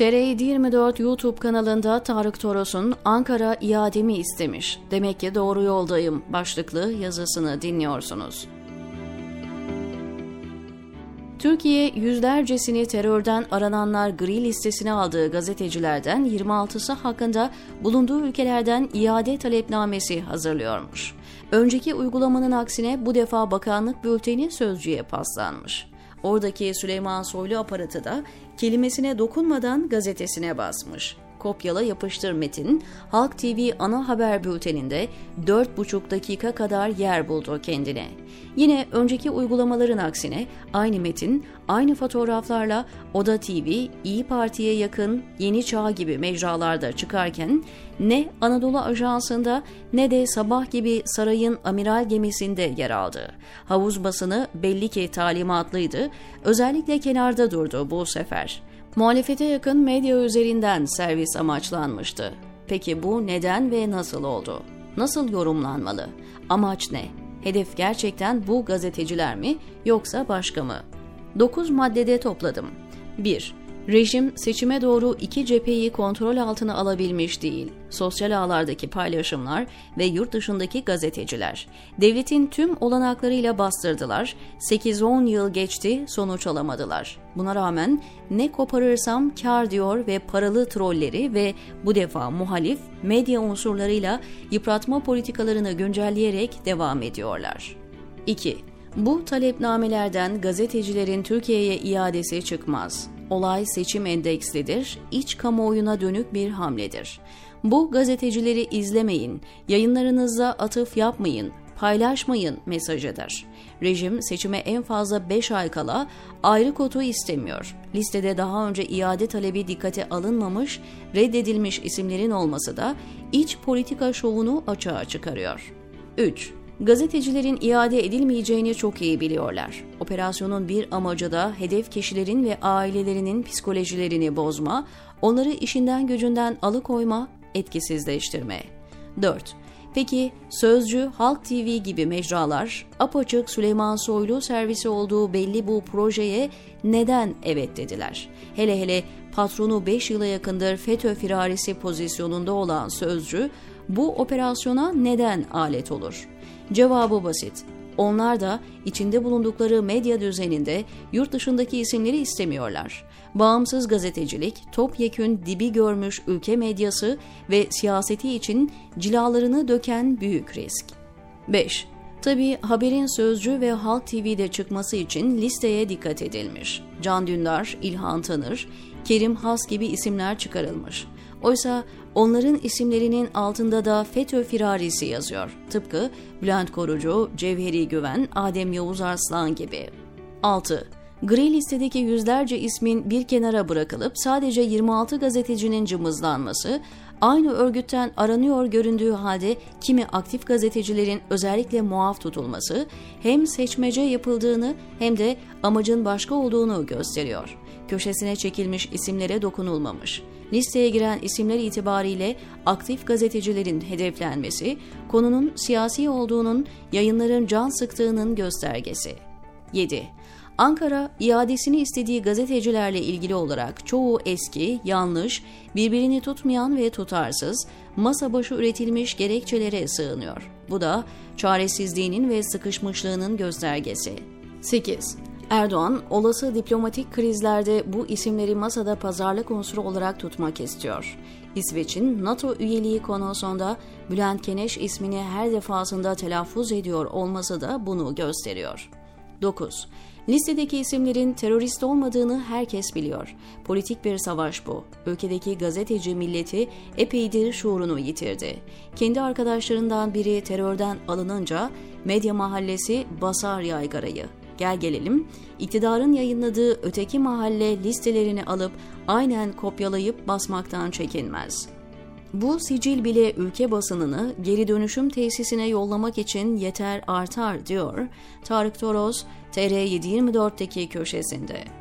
TR724 YouTube kanalında Tarık Toros'un Ankara iademi istemiş. Demek ki doğru yoldayım başlıklı yazısını dinliyorsunuz. Türkiye yüzlercesini terörden arananlar gri listesine aldığı gazetecilerden 26'sı hakkında bulunduğu ülkelerden iade talepnamesi hazırlıyormuş. Önceki uygulamanın aksine bu defa bakanlık bülteni sözcüye paslanmış. Oradaki Süleyman Soylu aparatı da kelimesine dokunmadan gazetesine basmış kopyala yapıştır metin Halk TV ana haber bülteninde 4,5 dakika kadar yer buldu kendine. Yine önceki uygulamaların aksine aynı metin aynı fotoğraflarla Oda TV, İyi Parti'ye yakın Yeni Çağ gibi mecralarda çıkarken ne Anadolu Ajansı'nda ne de Sabah gibi sarayın amiral gemisinde yer aldı. Havuz basını belli ki talimatlıydı, özellikle kenarda durdu bu sefer. Muhalefete yakın medya üzerinden servis amaçlanmıştı. Peki bu neden ve nasıl oldu? Nasıl yorumlanmalı? Amaç ne? Hedef gerçekten bu gazeteciler mi yoksa başka mı? 9 maddede topladım. 1. Rejim seçime doğru iki cepheyi kontrol altına alabilmiş değil. Sosyal ağlardaki paylaşımlar ve yurt dışındaki gazeteciler. Devletin tüm olanaklarıyla bastırdılar. 8-10 yıl geçti sonuç alamadılar. Buna rağmen ne koparırsam kar diyor ve paralı trolleri ve bu defa muhalif medya unsurlarıyla yıpratma politikalarını güncelleyerek devam ediyorlar. 2. Bu talepnamelerden gazetecilerin Türkiye'ye iadesi çıkmaz. Olay seçim endekslidir, iç kamuoyuna dönük bir hamledir. Bu gazetecileri izlemeyin, yayınlarınızda atıf yapmayın, paylaşmayın mesajıdır. Rejim seçime en fazla 5 ay kala ayrı kotu istemiyor. Listede daha önce iade talebi dikkate alınmamış, reddedilmiş isimlerin olması da iç politika şovunu açığa çıkarıyor. 3. Gazetecilerin iade edilmeyeceğini çok iyi biliyorlar. Operasyonun bir amacı da hedef kişilerin ve ailelerinin psikolojilerini bozma, onları işinden gücünden alıkoyma, etkisizleştirme. 4. Peki Sözcü, Halk TV gibi mecralar apaçık Süleyman Soylu servisi olduğu belli bu projeye neden evet dediler? Hele hele patronu 5 yıla yakındır FETÖ firarisi pozisyonunda olan Sözcü bu operasyona neden alet olur? Cevabı basit. Onlar da içinde bulundukları medya düzeninde yurt dışındaki isimleri istemiyorlar. Bağımsız gazetecilik, topyekün dibi görmüş ülke medyası ve siyaseti için cilalarını döken büyük risk. 5. Tabi haberin Sözcü ve Halk TV'de çıkması için listeye dikkat edilmiş. Can Dündar, İlhan Tanır, Kerim Has gibi isimler çıkarılmış. Oysa onların isimlerinin altında da FETÖ firarisi yazıyor. Tıpkı Bülent Korucu, Cevheri Güven, Adem Yavuz Arslan gibi. 6. Gri listedeki yüzlerce ismin bir kenara bırakılıp sadece 26 gazetecinin cımbızlanması, aynı örgütten aranıyor göründüğü halde kimi aktif gazetecilerin özellikle muaf tutulması hem seçmece yapıldığını hem de amacın başka olduğunu gösteriyor. Köşesine çekilmiş isimlere dokunulmamış. Listeye giren isimler itibariyle aktif gazetecilerin hedeflenmesi, konunun siyasi olduğunun, yayınların can sıktığının göstergesi. 7. Ankara iadesini istediği gazetecilerle ilgili olarak çoğu eski, yanlış, birbirini tutmayan ve tutarsız, masa başı üretilmiş gerekçelere sığınıyor. Bu da çaresizliğinin ve sıkışmışlığının göstergesi. 8. Erdoğan, olası diplomatik krizlerde bu isimleri masada pazarlık unsuru olarak tutmak istiyor. İsveç'in NATO üyeliği konusunda Bülent Keneş ismini her defasında telaffuz ediyor olması da bunu gösteriyor. 9. Listedeki isimlerin terörist olmadığını herkes biliyor. Politik bir savaş bu. Ülkedeki gazeteci milleti epeydir şuurunu yitirdi. Kendi arkadaşlarından biri terörden alınınca medya mahallesi basar yaygarayı. Gel gelelim, iktidarın yayınladığı öteki mahalle listelerini alıp aynen kopyalayıp basmaktan çekinmez. Bu sicil bile ülke basınını geri dönüşüm tesisine yollamak için yeter artar diyor Tarık Toros TR724'teki köşesinde.